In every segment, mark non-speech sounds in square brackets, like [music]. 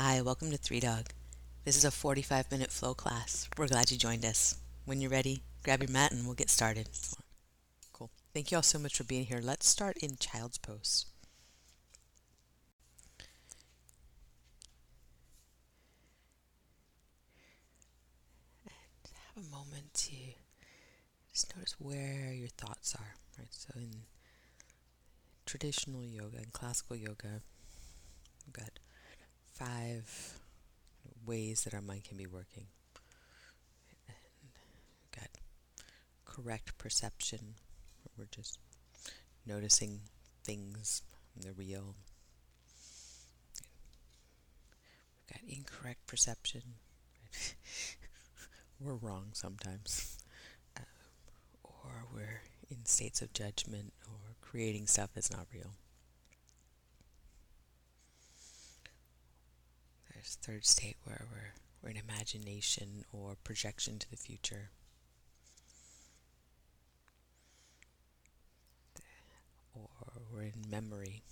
Hi, welcome to Three Dog. This is a 45 minute flow class. We're glad you joined us. When you're ready, grab your mat and we'll get started. Cool. Thank you all so much for being here. Let's start in child's pose. And have a moment to just notice where your thoughts are. Right. So in traditional yoga and classical yoga, we've got five ways that our mind can be working. Got correct perception, we're just noticing things, in the real. We've got incorrect perception. [laughs] we're wrong sometimes. Uh, or we're in states of judgment or creating stuff that's not real. Third state where we're, we're in imagination or projection to the future. Or we're in memory,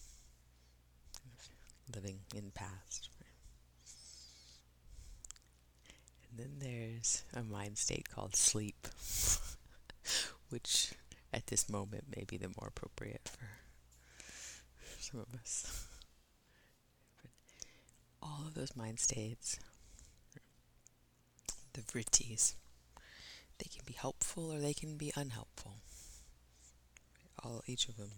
living in past. And then there's a mind state called sleep, [laughs] which at this moment may be the more appropriate for some of us those mind states, the vrittis, they can be helpful or they can be unhelpful. All each of them.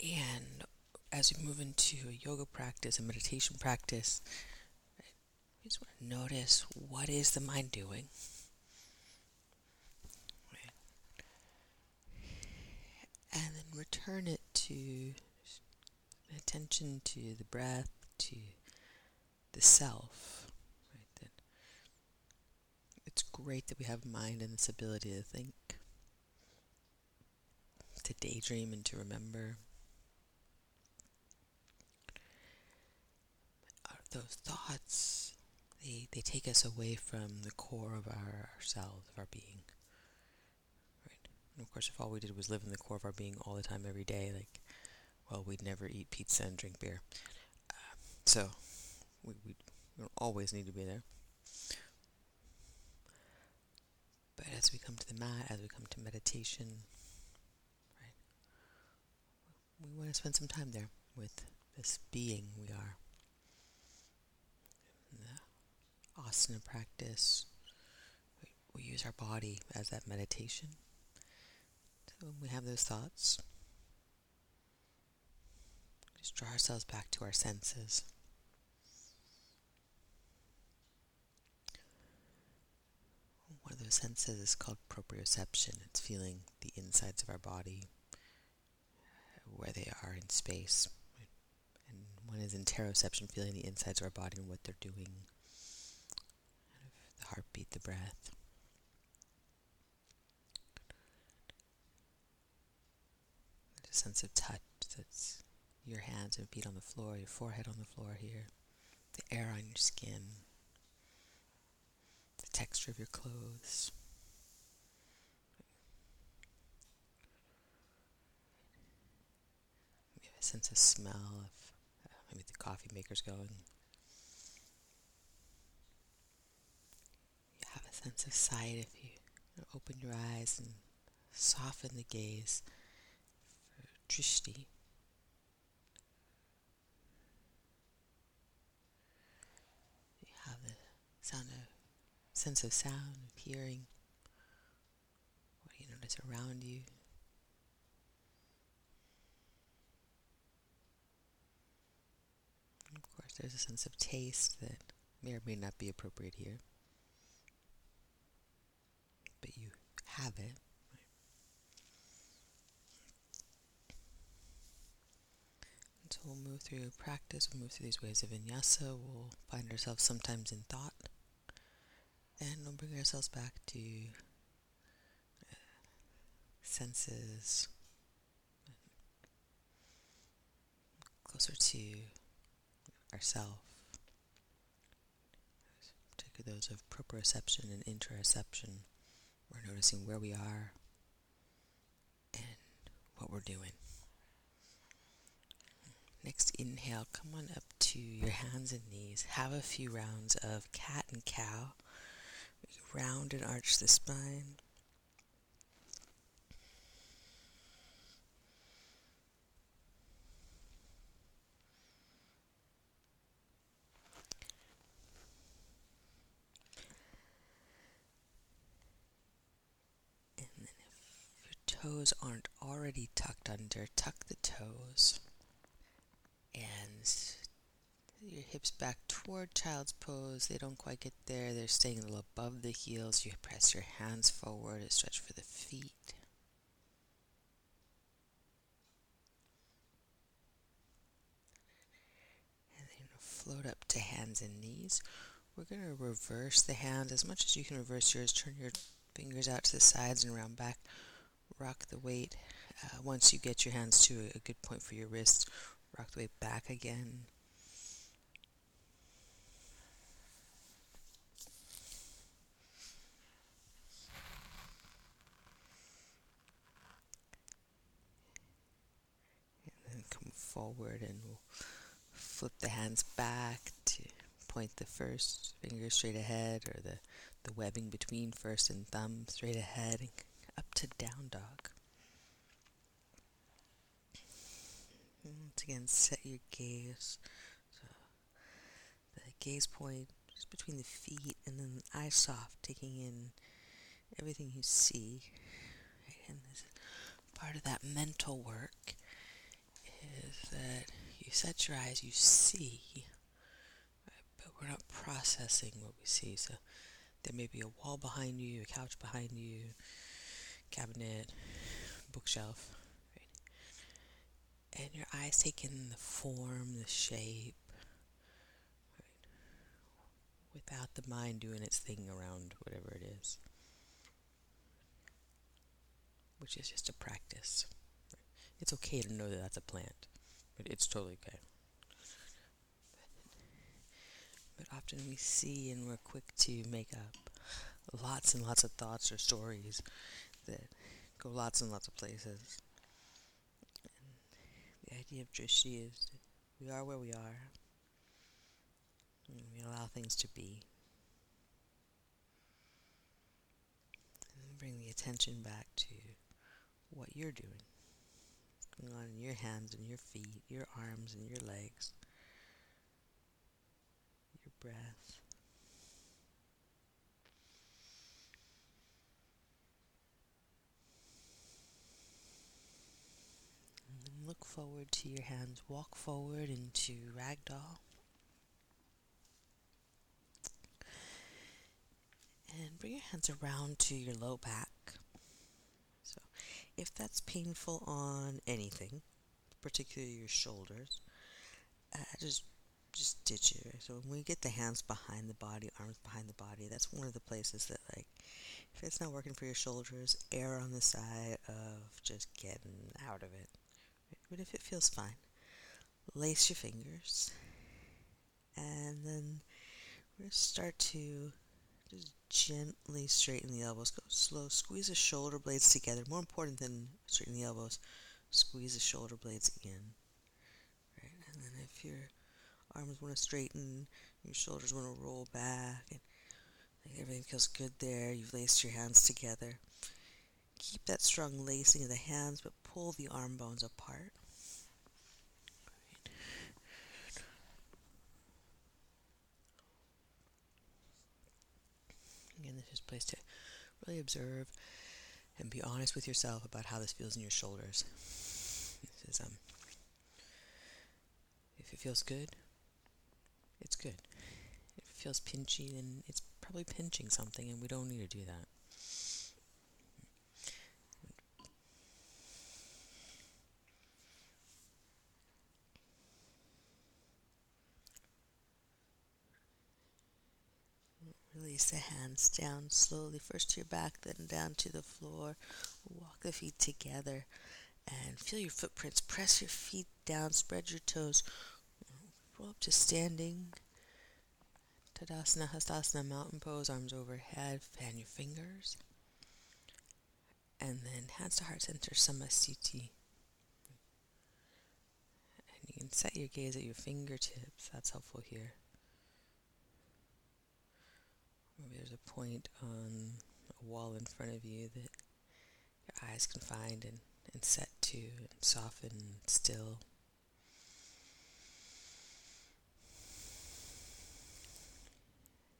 And as we move into a yoga practice, a meditation practice, we just want to notice what is the mind doing. And then return it to attention to the breath, to the self. Right? That it's great that we have mind and this ability to think, to daydream, and to remember. Those thoughts, they, they take us away from the core of our ourselves, of our being. Right? And of course, if all we did was live in the core of our being all the time, every day, like well, we'd never eat pizza and drink beer. Uh, so we, we always need to be there. But as we come to the mat, as we come to meditation, right, we want to spend some time there with this being we are. In the asana practice, we, we use our body as that meditation. So when we have those thoughts, draw ourselves back to our senses. One of those senses is called proprioception. It's feeling the insides of our body, where they are in space. And one is interoception, feeling the insides of our body and what they're doing. The heartbeat, the breath. There's a sense of touch that's your hands and feet on the floor, your forehead on the floor here, the air on your skin, the texture of your clothes. You have a sense of smell of uh, maybe the coffee maker's going. You have a sense of sight if you open your eyes and soften the gaze for drishti. Sound of sense of sound, of hearing. What do you notice around you? Of course, there's a sense of taste that may or may not be appropriate here. But you have it. So we'll move through practice, we'll move through these ways of vinyasa, we'll find ourselves sometimes in thought, and we'll bring ourselves back to uh, senses, closer to ourself, particularly those of proprioception and interoception. We're noticing where we are and what we're doing. Next inhale, come on up to your hands and knees. Have a few rounds of cat and cow. Round and arch the spine. And if your toes aren't already tucked under, tuck the toes and your hips back toward child's pose. They don't quite get there. They're staying a little above the heels. You press your hands forward and stretch for the feet. And then float up to hands and knees. We're going to reverse the hands as much as you can reverse yours. Turn your fingers out to the sides and around back. Rock the weight. Uh, once you get your hands to a good point for your wrists, rock the weight back again. And then come forward and we'll flip the hands back to point the first finger straight ahead or the, the webbing between first and thumb straight ahead and up to down dog. Once again, set your gaze. So the gaze point just between the feet and then the eye soft, taking in everything you see. And this part of that mental work is that you set your eyes, you see, right, but we're not processing what we see. So there may be a wall behind you, a couch behind you, cabinet, bookshelf and your eyes take in the form, the shape, right? without the mind doing its thing around whatever it is, which is just a practice. It's okay to know that that's a plant, but it's totally okay. But, often we see and we're quick to make up lots and lots of thoughts or stories that go lots and lots of places the idea of drishti is we are where we are. And we allow things to be. And bring the attention back to what you're doing. Going on in your hands and your feet, your arms and your legs, your breath. look forward to your hands. Walk forward into ragdoll. And bring your hands around to your low back. If that's painful on anything, particularly your shoulders, uh, just just ditch it. So when we get the hands behind the body, arms behind the body, that's one of the places that like if it's not working for your shoulders, err on the side of just getting out of it but if it feels fine, lace your fingers, and then we're to start to just gently straighten the elbows. Go slow. Squeeze the shoulder blades together. More important than straightening the elbows, squeeze the shoulder blades in. Right, and then if your arms want to straighten, your shoulders want to roll back, and everything feels good there. You've laced your hands together. Keep that strong lacing of the hands, but pull the arm bones apart. Is a place to really observe and be honest with yourself about how this feels in your shoulders. This is um if it feels good, it's good. If it feels pinchy, then it's probably pinching something and we don't need to do that. Release the hands down slowly, first to your back, then down to the floor. Walk the feet together and feel your footprints. Press your feet down, spread your toes. Roll up to standing. Tadasana, Hastasana, mountain pose, arms overhead. Fan your fingers. And then hands to heart center, Samasthiti. And you can set your gaze at your fingertips. That's helpful here. Maybe there's a point on a wall in front of you that your eyes can find and, and set to and soften and still.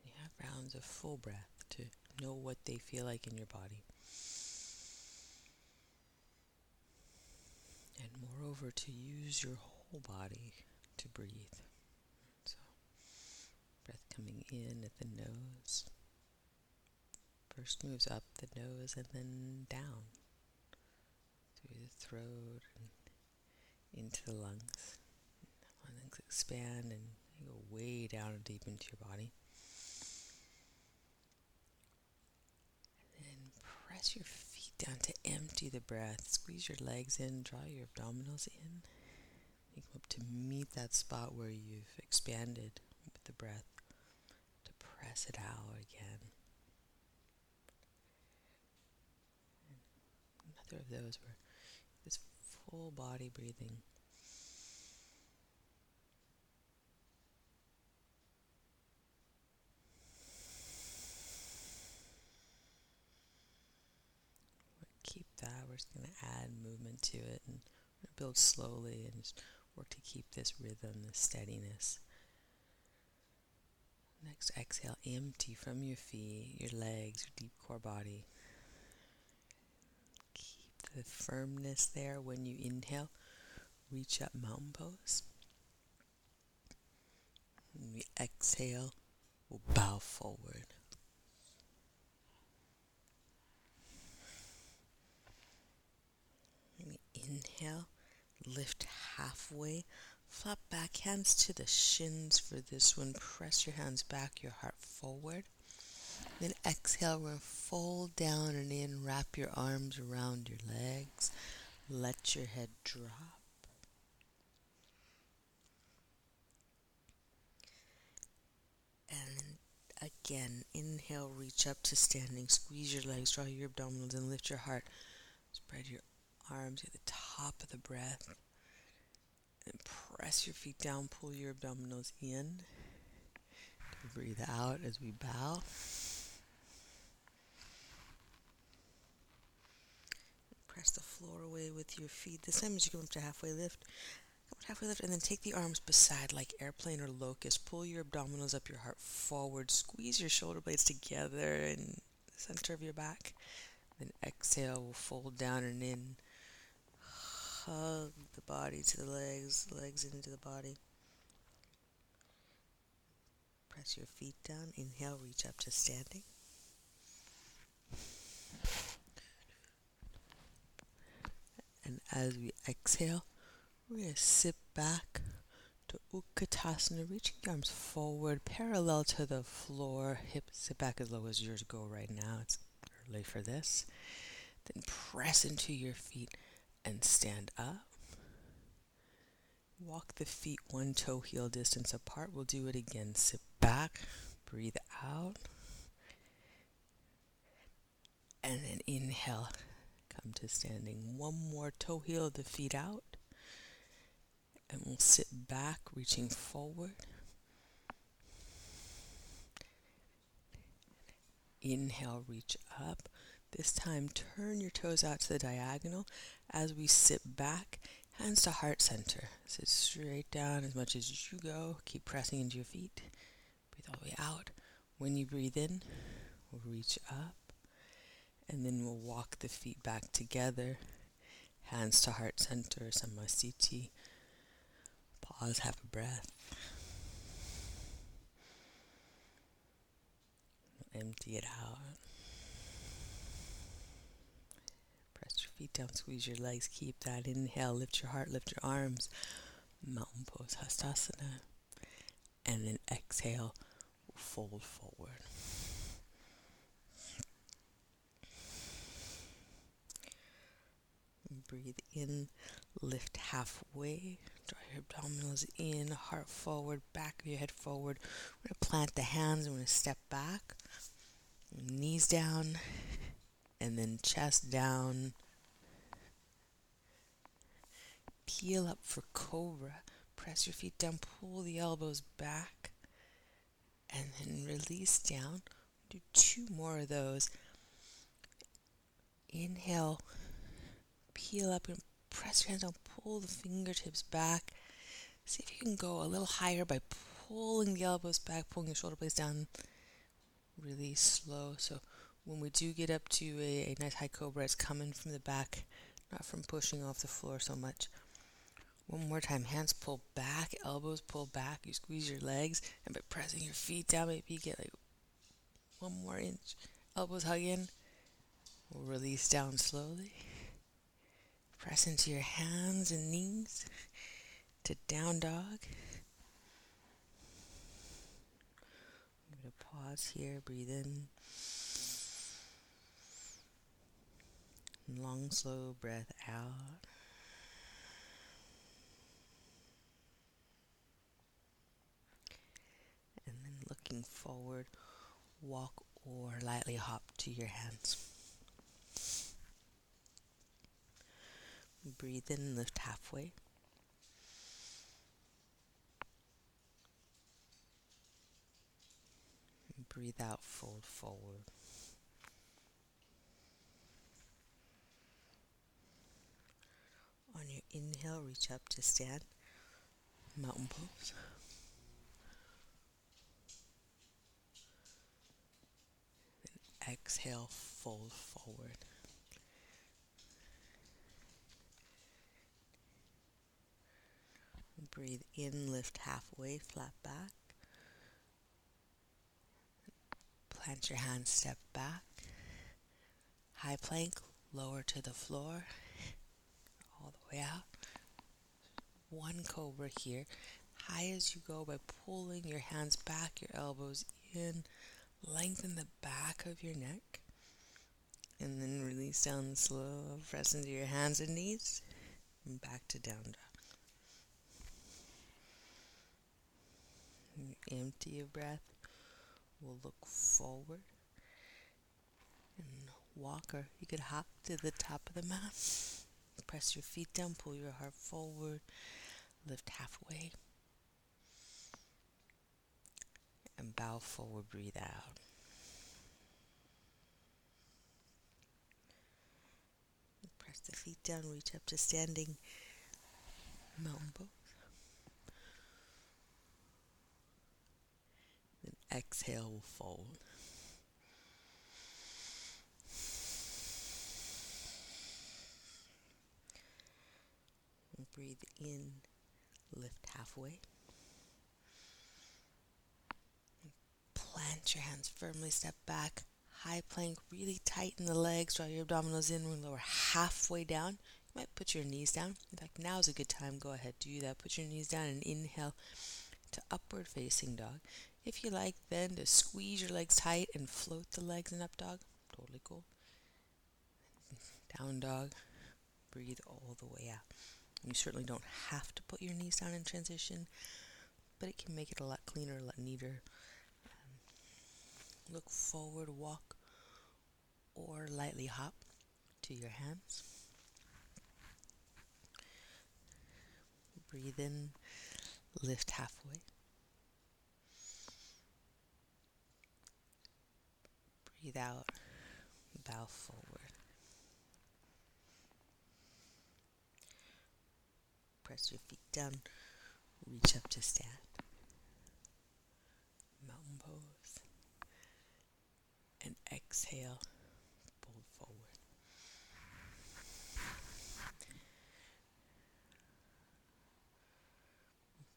You have rounds of full breath to know what they feel like in your body. And moreover, to use your whole body to breathe. So, breath coming in at the nose. First moves up the nose and then down through the throat and into the lungs. The Lungs expand and go way down and deep into your body. And then press your feet down to empty the breath. Squeeze your legs in, draw your abdominals in. You come up to meet that spot where you've expanded with the breath to press it out again. Another of those where this full body breathing. Keep that. We're just going to add movement to it and build slowly and just work to keep this rhythm, this steadiness. Next exhale, empty from your feet, your legs, your deep core body. The firmness there when you inhale. Reach up mountain pose. When we exhale, we'll bow forward. When we inhale, lift halfway. Flop back, hands to the shins for this one. Press your hands back, your heart forward. Then exhale, we're going to fold down and in. Wrap your arms around your legs. Let your head drop. And again, inhale, reach up to standing. Squeeze your legs, draw your abdominals, and lift your heart. Spread your arms at the top of the breath. And press your feet down, pull your abdominals in. Breathe out as we bow. Press the floor away with your feet. The same as you come up to halfway lift, come up halfway lift and then take the arms beside like airplane or locust. Pull your abdominals up, your heart forward. Squeeze your shoulder blades together in the center of your back. Then exhale, we'll fold down and in hug the body to the legs, legs into the body. Press your feet down. Inhale, reach up to standing. And as we exhale, we're going to sit back to Utkatasana, reaching the arms forward, parallel to the floor. Hips sit back as low as yours go right now. It's early for this. Then press into your feet and stand up. Walk the feet one toe heel distance apart. We'll do it again. Sit back, breathe out, and then inhale. Come to standing. One more toe heel the feet out. And we'll sit back, reaching forward. Inhale, reach up. This time, turn your toes out to the diagonal as we sit back, hands to heart center. Sit straight down as much as you go. Keep pressing into your feet. Breathe all the way out. When you breathe in, we'll reach up, and then we'll walk the feet back together, hands to heart center, samasthiti. Pause, have a breath. Empty it out. Press your feet down, squeeze your legs, keep that inhale, lift your heart, lift your arms, mountain pose, hastasana, and then exhale, fold forward. Breathe in, lift halfway, draw your abdominals in, heart forward, back of your head forward. We're going to plant the hands, we're going to step back, knees down, and then chest down, peel up for cobra. press your feet down, pull the elbows back, and then release down. Do two more of those. Inhale, peel up and press your hands down, pull the fingertips back. See if you can go a little higher by pulling the elbows back, pulling the shoulder blades down really slow. So when we do get up to a, a nice high cobra, it's coming from the back, not from pushing off the floor so much. One more time, hands pull back, elbows pull back. You squeeze your legs, and by pressing your feet down, maybe you get like one more inch. Elbows hug in. We'll release down slowly. Press into your hands and knees to down dog. I'm going to pause here, breathe in. Long, slow breath out. And then looking forward, walk or lightly hop to your hands. Breathe in, lift halfway. Breathe out, fold forward. On your inhale, reach up to stand, mountain pose. Then exhale, fold forward. Breathe in, lift halfway, flat back. Plant your hands, step back. High plank, lower to the floor, all the way out. One cobra here. High as you go by pulling your hands back, your elbows in. Lengthen the back of your neck. And then release down slow. Press into your hands and knees. And back to down dog. Empty your breath. We'll look forward and walk, or you could hop to the top of the mat. [laughs] Press your feet down, pull your heart forward, lift halfway, and bow forward, breathe out. Press the feet down, reach up to standing mountain pose. Exhale will fold. And breathe in, lift halfway. Plant your hands firmly, step back. High plank, really tighten the legs, draw your abdominals in, and lower halfway down. You might put your knees down. In fact, now is a good time. Go ahead, do that. Put your knees down and inhale to upward facing dog. If you like, then to squeeze your legs tight and float the legs in up dog. Totally cool. Down dog. Breathe all the way out. You certainly don't have to put your knees down in transition, but it can make it a lot cleaner, a lot neater. Um, look forward, walk, or lightly hop to your hands. Breathe in, lift halfway. Breathe out, bow forward. Press your feet down, reach up to stand. Mountain pose. And exhale, fold forward.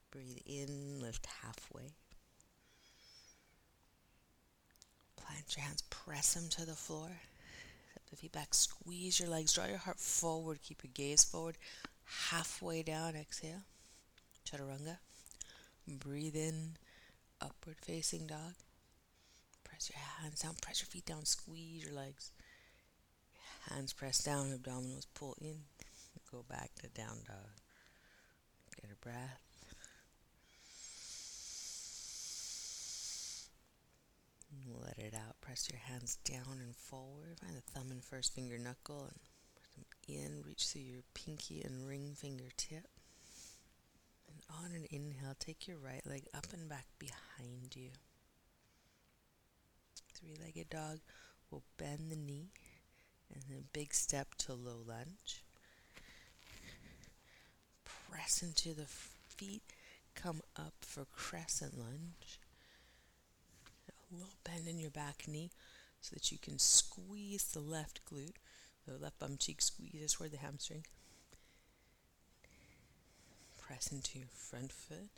Breathe in, lift halfway. Plant your hands, press them to the floor. Step the feet back, squeeze your legs, draw your heart forward, keep your gaze forward. Halfway down, exhale. Chaturanga. Breathe in, upward facing dog. Press your hands down, press your feet down, squeeze your legs. Hands press down, abdominals pull in. Go back to down dog. Get a breath. Let it out. Press your hands down and forward. Find the thumb and first finger knuckle and press them in. Reach through your pinky and ring fingertip. And on an inhale, take your right leg up and back behind you. Three legged dog. We'll bend the knee and then big step to low lunge. Press into the feet. Come up for crescent lunge. Little bend in your back knee so that you can squeeze the left glute. The left bum cheek squeezes toward the hamstring. Press into your front foot,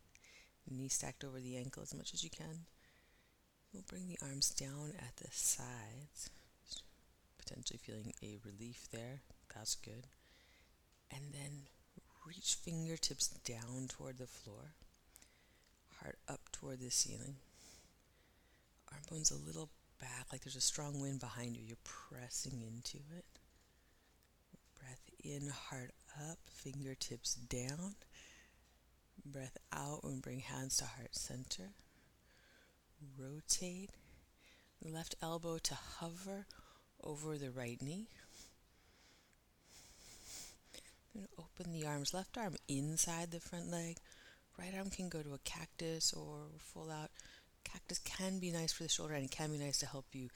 knee stacked over the ankle as much as you can. We'll bring the arms down at the sides, potentially feeling a relief there. That's good. And then reach fingertips down toward the floor, heart up toward the ceiling. Arm bones a little back, like there's a strong wind behind you. You're pressing into it. Breath in, heart up, fingertips down. Breath out and bring hands to heart center. Rotate. Left elbow to hover over the right knee. Then open the arms. Left arm inside the front leg. Right arm can go to a cactus or full out. Cactus can be nice for the shoulder and it can be nice to help you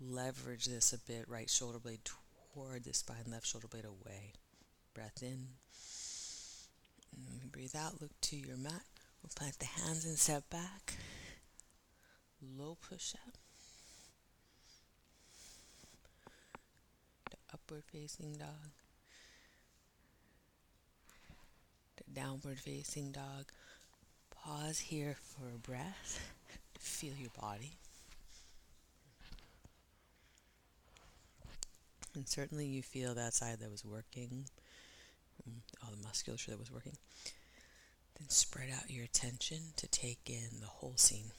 leverage this a bit. Right shoulder blade toward the spine, left shoulder blade away. Breath in. Mm, breathe out, look to your mat. We'll plant the hands and step back. Low push up. To upward facing dog. To downward facing dog. Pause here for a breath. Feel your body. And certainly you feel that side that was working, mm, all the musculature that was working. Then spread out your attention to take in the whole scene.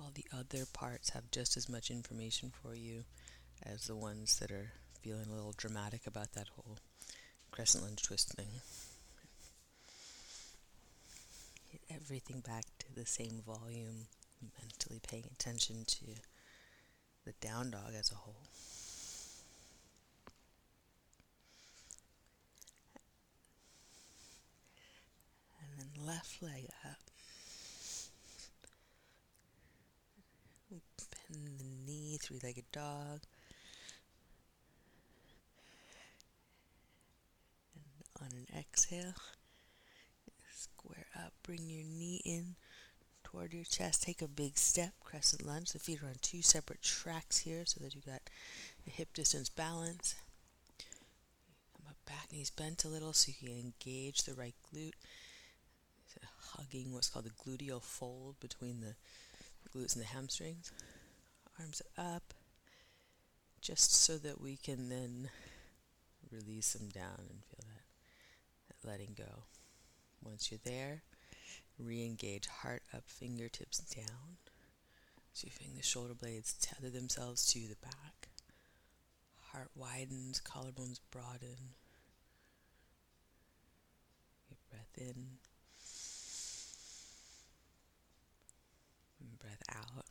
All the other parts have just as much information for you as the ones that are feeling a little dramatic about that whole crescent lunge twist thing. Get everything back to the same volume, mentally paying attention to the down dog as a whole. And then left leg up. Bend the knee, three legged dog. And on an exhale, bring your knee in toward your chest. Take a big step, crescent lunge. The feet are on two separate tracks here so that you've got a hip distance balance. Come up back, knees bent a little so you can engage the right glute. Hugging what's called the gluteal fold between the glutes and the hamstrings. Arms up, just so that we can then release them down and feel that, that letting go. Once you're there, Re-engage heart up, fingertips down. So you feel the shoulder blades tether themselves to the back. Heart widens, collarbones broaden. Get breath in. And breath out.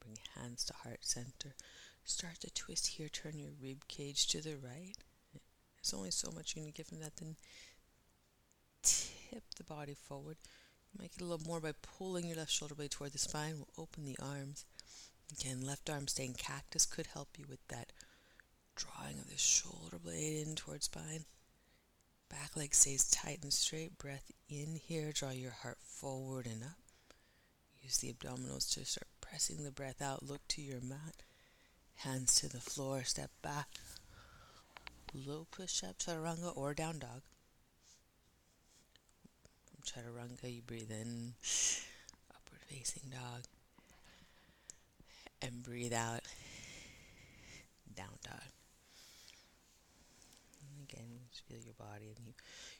Bring hands to heart center. Start to twist here. Turn your rib cage to the right. There's only so much you can give from that. Then tip the body forward. Make it a little more by pulling your left shoulder blade toward the spine. We'll open the arms. Again, left arm staying cactus could help you with that drawing of the shoulder blade in towards spine. Back leg stays tight and straight. Breath in here. Draw your heart forward and up. Use the abdominals to start pressing the breath out. Look to your mat. Hands to the floor. Step back. Low push up, chaturanga, or down dog chaturanga, you breathe in, upward facing dog, and breathe out, down dog. And again, just feel your body and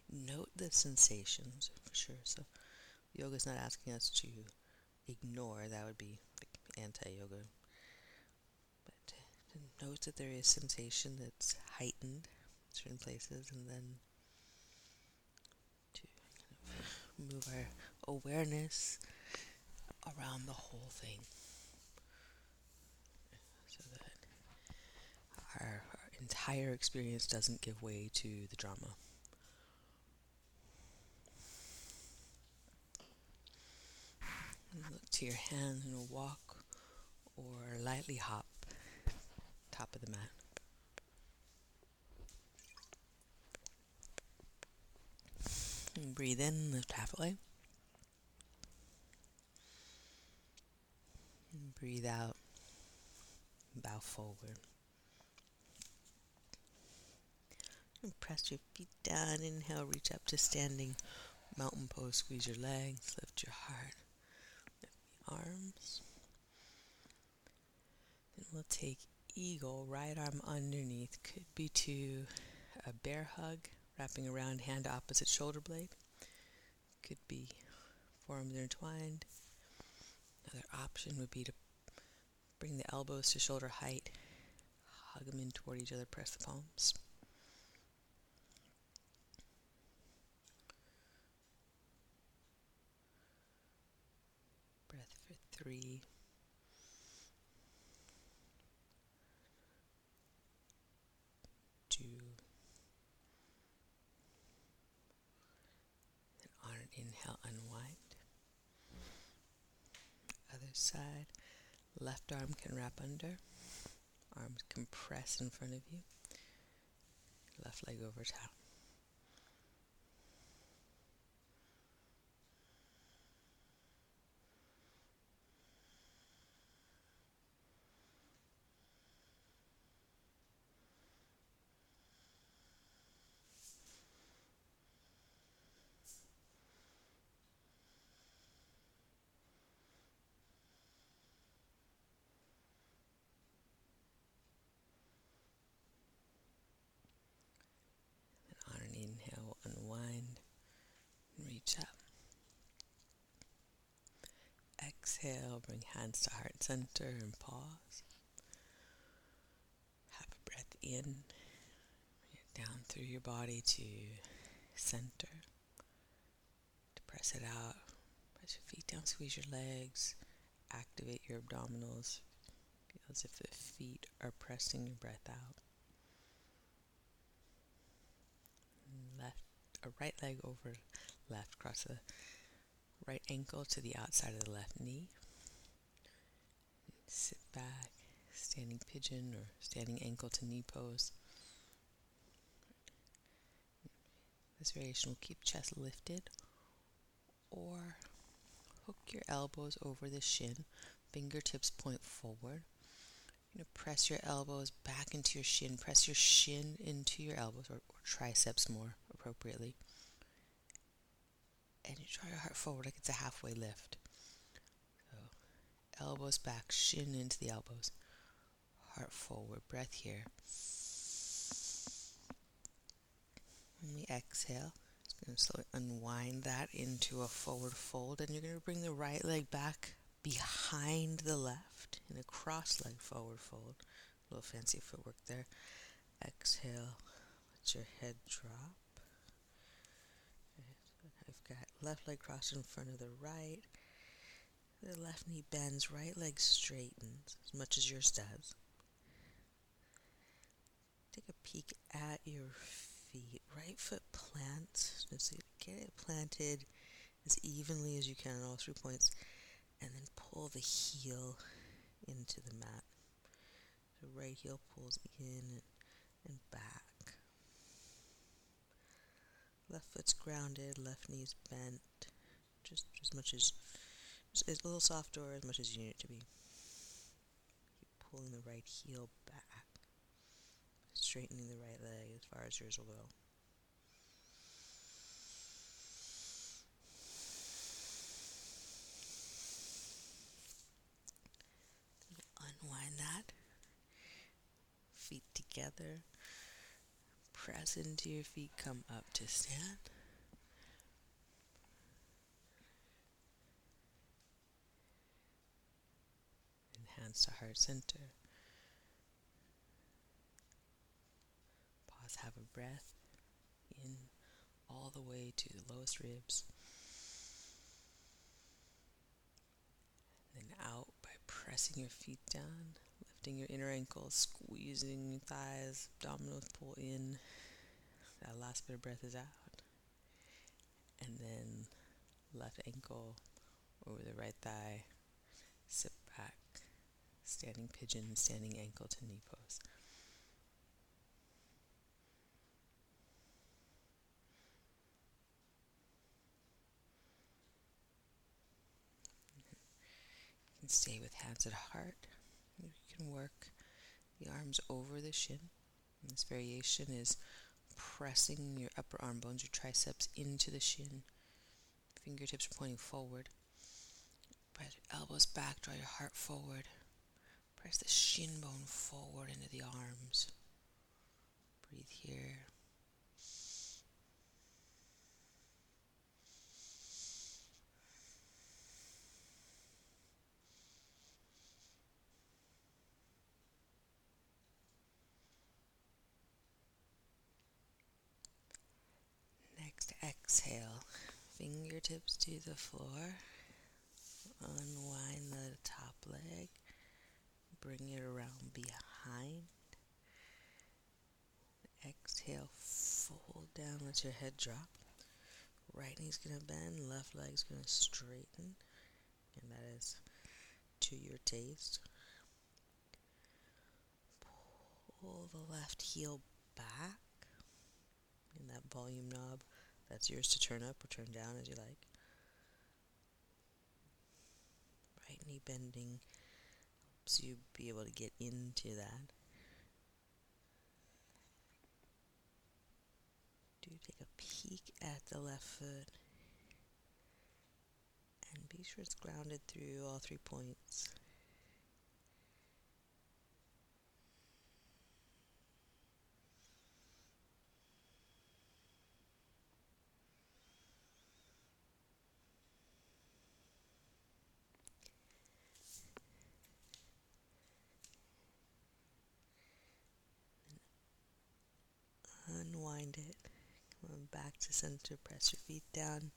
you note the sensations for sure. So, yoga is not asking us to ignore, that would be anti yoga. But to note that there is sensation that's heightened in certain places and then move our awareness around the whole thing so that our, our entire experience doesn't give way to the drama. look to your hands and walk or lightly hop top of the mat. And breathe in, lift halfway. And breathe out, bow forward. And press your feet down. Inhale, reach up to standing mountain pose. Squeeze your legs, lift your heart, lift the arms. Then we'll take eagle, right arm underneath. Could be to a bear hug, wrapping around hand opposite shoulder blade. Could be forearms intertwined. Another option would be to bring the elbows to shoulder height, hug them in toward each other, press the palms. Breath for three. Two. And on an inhale, unwind. Other side. Left arm can wrap under. Arms compress in front of you. Left leg over top. Exhale, bring hands to heart center and pause. Have a breath in, down through your body to center. To press it out. Press your feet down, squeeze your legs, activate your abdominals. Feel as if the feet are pressing your breath out. Left, a right leg over left, cross the right ankle to the outside of the left knee. Sit back, standing pigeon or standing ankle to knee pose. This variation will keep chest lifted or hook your elbows over the shin, fingertips point forward. You're going to press your elbows back into your shin, press your shin into your elbows or, or triceps more appropriately and you draw your heart forward like it's a halfway lift. So, elbows back, shin into the elbows, heart forward, breath here. And we exhale. Just going to slowly unwind that into a forward fold, and you're going to bring the right leg back behind the left in a cross leg forward fold. A little fancy footwork there. Exhale, let your head drop got left leg crossed in front of the right. The left knee bends, right leg straightens as much as yours does. Take a peek at your feet. Right foot plants. Just get it planted as evenly as you can on all three points, and then pull the heel into the mat. The right heel pulls in and back. Left foot's grounded, left knee's bent, just as much as, a little softer as much as you need it to be. Keep pulling the right heel back, straightening the right leg as far as yours will go. Unwind that. Feet together press into your feet, come up to stand. And hands to heart center. Pause, have a breath in all the way to the lowest ribs. Then out by pressing your feet down, lifting your inner ankle, squeezing your thighs, abdominals pull in. That last bit of breath is out. And then left ankle over the right thigh, sit back, standing pigeon, standing ankle to knee pose. Stay with hands at heart. You can work the arms over the shin. And this variation is pressing your upper arm bones, your triceps into the shin. Fingertips pointing forward. Press your elbows back, draw your heart forward. Press the shin bone forward into the arms. Breathe here. Next, exhale. Fingertips to the floor. Unwind the top leg. Bring it around behind. Exhale, fold down, let your head drop. Right knee's gonna bend, left leg's gonna straighten, and that is to your taste. Pull the left heel back in that volume knob. That's yours to turn up or turn down as you like. Right knee bending helps you be able to get into that. Do take a peek at the left foot and be sure it's grounded through all three points. Unwind it. Come on back to center. Press your feet down.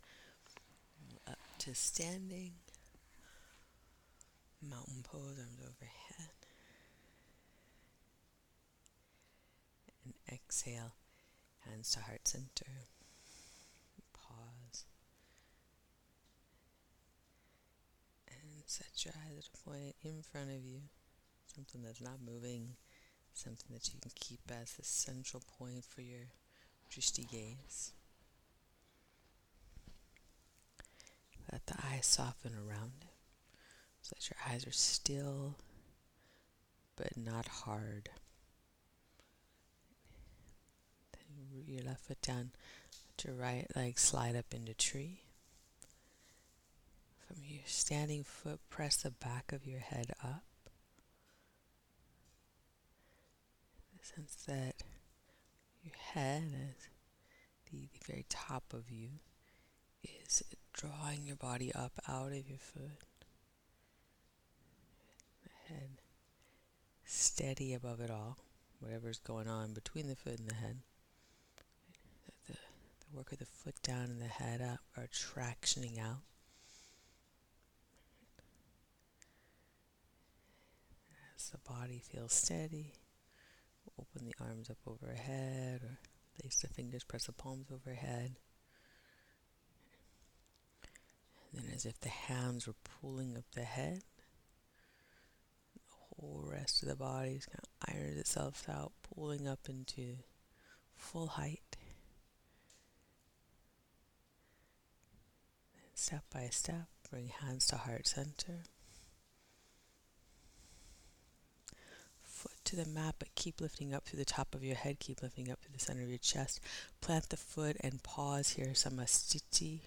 Up to standing. Mountain pose, arms overhead. And exhale, hands to heart center. Pause. And set your eyes at a point in front of you. Something that's not moving something that you can keep as the central point for your drishti gaze. Let the eyes soften around it so that your eyes are still but not hard. Then your left foot down, let your right leg slide up into tree. From your standing foot, press the back of your head up. sense that your head is the, the very top of you is drawing your body up out of your foot. Head steady above it all, whatever's going on between the foot and the head. The, the work of the foot down and the head up are tractioning out. As the body feels steady, Open the arms up overhead or place the fingers, press the palms overhead. And then, as if the hands were pulling up the head, the whole rest of the body is kind of irons itself out, pulling up into full height. Step by step, bring hands to heart center. Foot to the mat, but keep lifting up through the top of your head, keep lifting up through the center of your chest. Plant the foot and pause here, samastiti.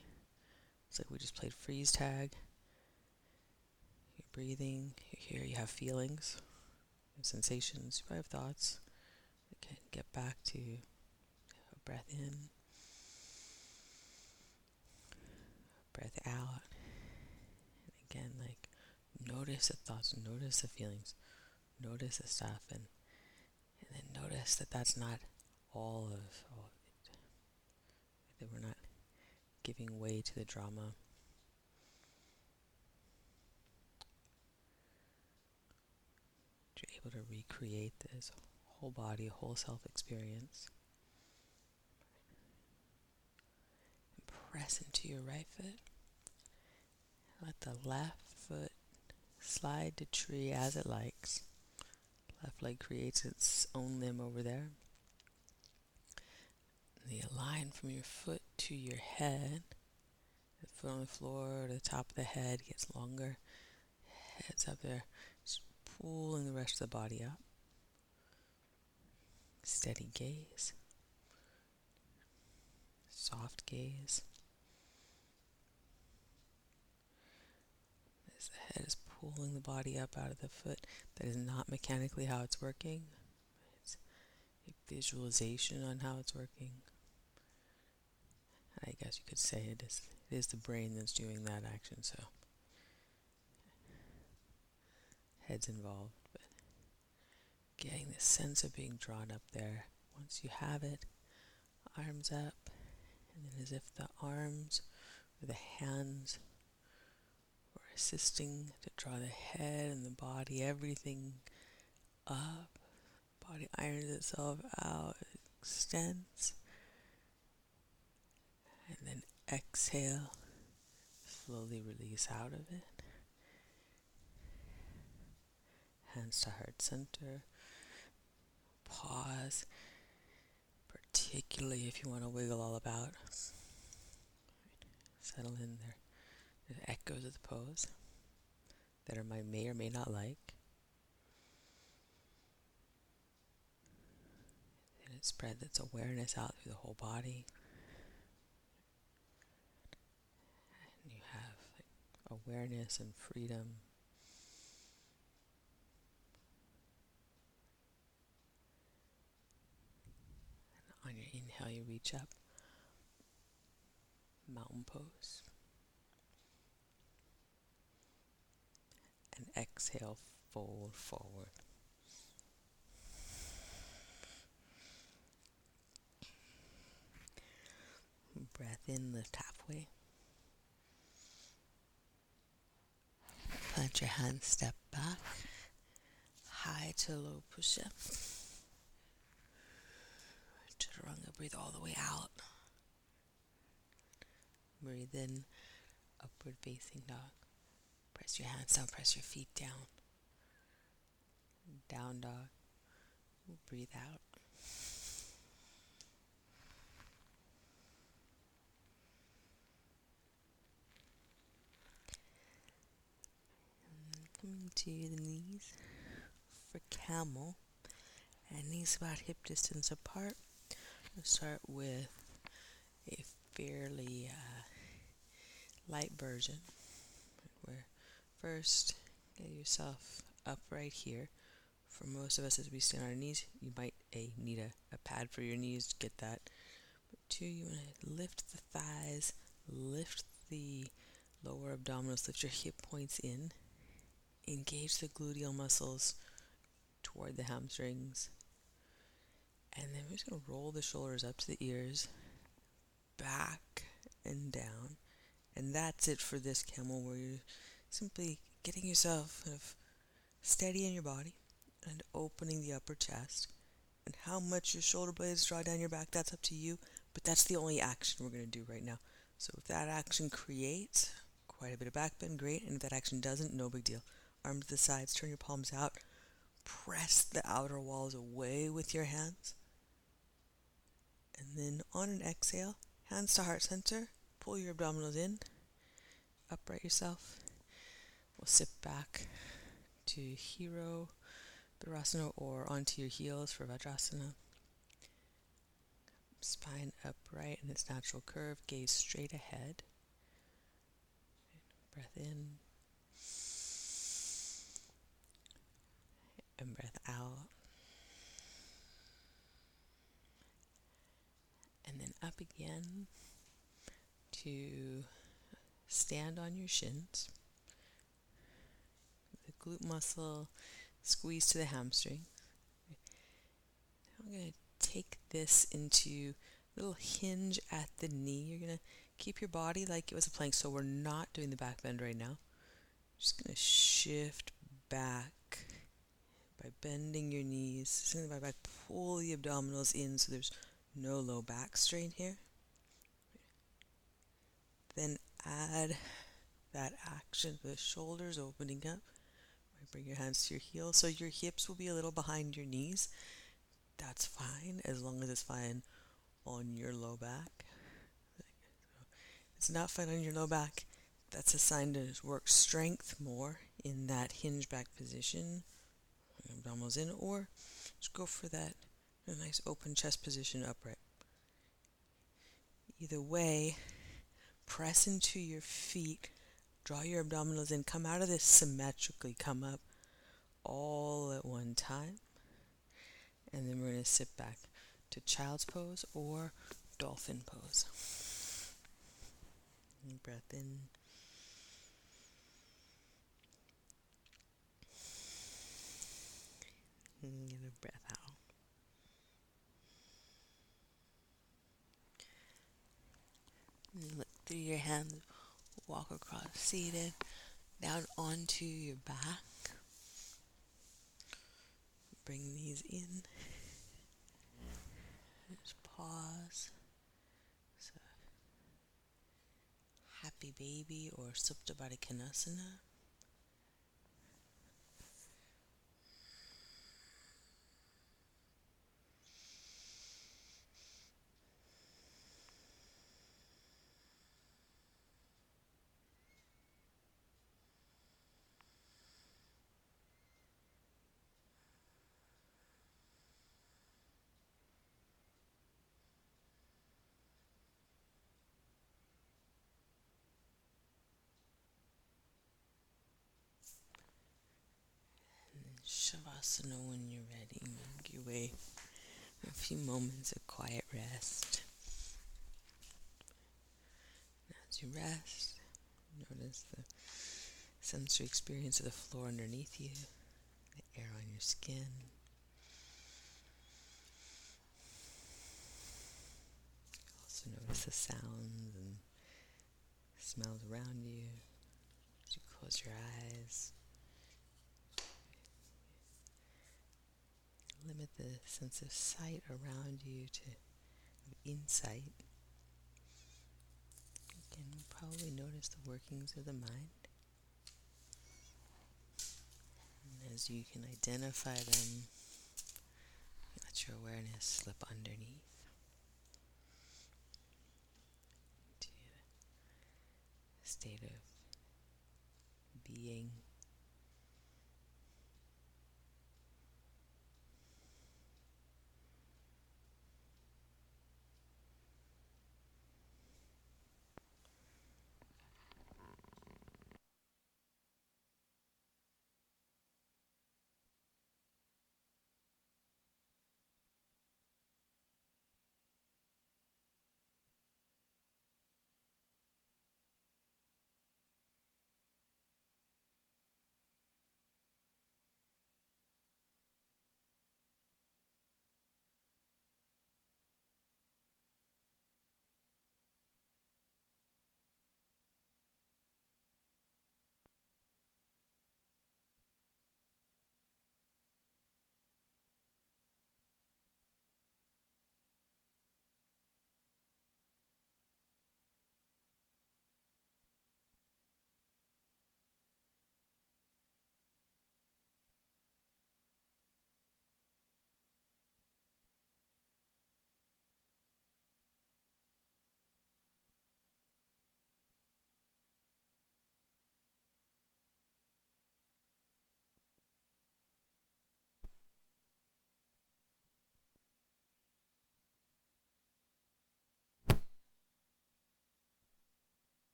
It's like we just played freeze tag. You're breathing, you're here, you have feelings, you have sensations, you have thoughts. Okay, get back to a breath in, breath out. And again, like notice the thoughts, notice the feelings notice the stuff and and then notice that that's not all of, all of it. That we're not giving way to the drama. You're able to recreate this whole body, whole self experience. press into your right foot. Let the left foot slide to tree as it likes. Left leg creates its own limb over there. The align from your foot to your head. The foot on the floor, to the top of the head gets longer. Head's up there. Just pulling the rest of the body up. Steady gaze. Soft gaze. As the head is pulling the body up out of the foot, that is not mechanically how it's working. It's a visualization on how it's working. I guess you could say it is it is the brain that's doing that action, so head's involved, but getting this sense of being drawn up there. Once you have it, arms up, and then as if the arms or the hands were assisting to draw the head and the body, everything up. Body irons itself out, extends, and then exhale, slowly release out of it. Hands to heart center. Pause, particularly if you want to wiggle all about. Settle in there. The echoes of the pose that are my may or may not like. And spread its awareness out through the whole body. And you have like, awareness and freedom. And on your inhale, you reach up. Mountain pose. And exhale, fold forward. Breath in, lift halfway. Plant your hands, step back. High to low push up. Chaturanga, breathe all the way out. Breathe in, upward facing dog. Press your hands down, press your feet down. Down dog. Breathe out. coming to the knees for camel and knees about hip distance apart. We'll start with a fairly uh, light version where first get yourself upright here. For most of us, as we stand on our knees, you might a, need a, a pad for your knees to get that. But two, you want to lift the thighs, lift the lower abdominals, lift your hip points in, engage the gluteal muscles toward the hamstrings. And then we're just going to roll the shoulders up to the ears, back and down. And that's it for this camel, where you're simply getting yourself kind of steady in your body and opening the upper chest. And how much your shoulder blades draw down your back, that's up to you, but that's the only action we're going to do right now. So if that action creates quite a bit of back bend, great. And if that action doesn't, no big deal. Arms to the sides, turn your palms out, press the outer walls away with your hands. And then on an exhale, hands to heart center, pull your abdominals in, upright yourself. We'll sit back to Hero Virasana or onto your heels for Vajrasana. Spine upright in its natural curve, gaze straight ahead. Breath in. And breath out. And then up again to stand on your shins. The glute muscle squeeze to the hamstring. I'm going to take this into a little hinge at the knee. You're going to keep your body like it was a plank, so we're not doing the back bend right now. Just going to shift back by bending your knees, sitting by pull the abdominals in so there's no low back strain here. Then add that action, the shoulders opening up. Bring your hands to your heels so your hips will be a little behind your knees. That's fine as long as it's fine on your low back. It's not fine on your low back. That's a sign to work strength more in that hinge back position. Abdominals in, or just go for that nice open chest position upright. Either way, press into your feet, draw your abdominals in, come out of this symmetrically, come up all at one time. And then we're going to sit back to child's pose or dolphin pose. breath in. And a breath out. Look through your hands, walk across seated, down onto your back. Bring these in. Just pause. So, happy baby or Supta Baddha Konasana. Shavasana when you're ready. Make your way a few moments of quiet rest. As you rest, notice the sensory experience of the floor underneath you, the air on your skin. Also notice the sounds and smells around you as you close your eyes. Limit the sense of sight around you to insight. You can probably notice the workings of the mind. And as you can identify them, let your awareness slip underneath. A state of being.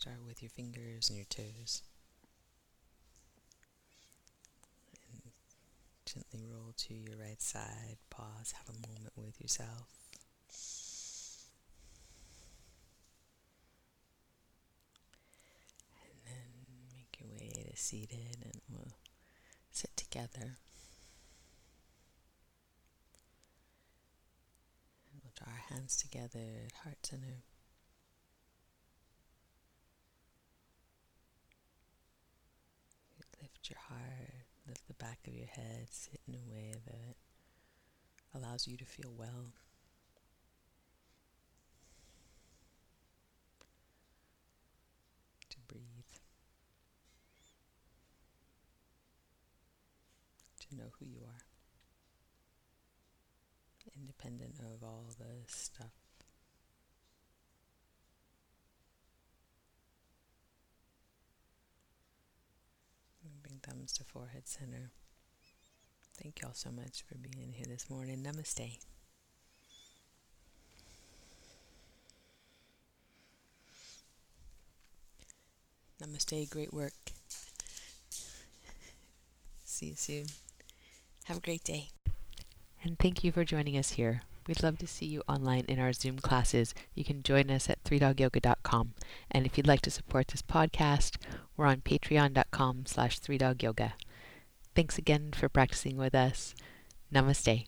Start with your fingers and your toes. And gently roll to your right side. Pause, have a moment with yourself. And then make your way to seated and we'll sit together. And we'll draw our hands together at heart center. Lift your heart, lift the back of your head, sit in a way that allows you to feel well. To breathe. To know who you are. Independent of all the stuff Bring thumbs to forehead center. Thank you all so much for being here this morning. Namaste. Namaste. Great work. See you soon. Have a great day. And thank you for joining us here. We'd love to see you online in our Zoom classes. You can join us at 3dogyoga.com. And if you'd like to support this podcast, we're on patreon.com slash 3dogyoga. Thanks again for practicing with us. Namaste.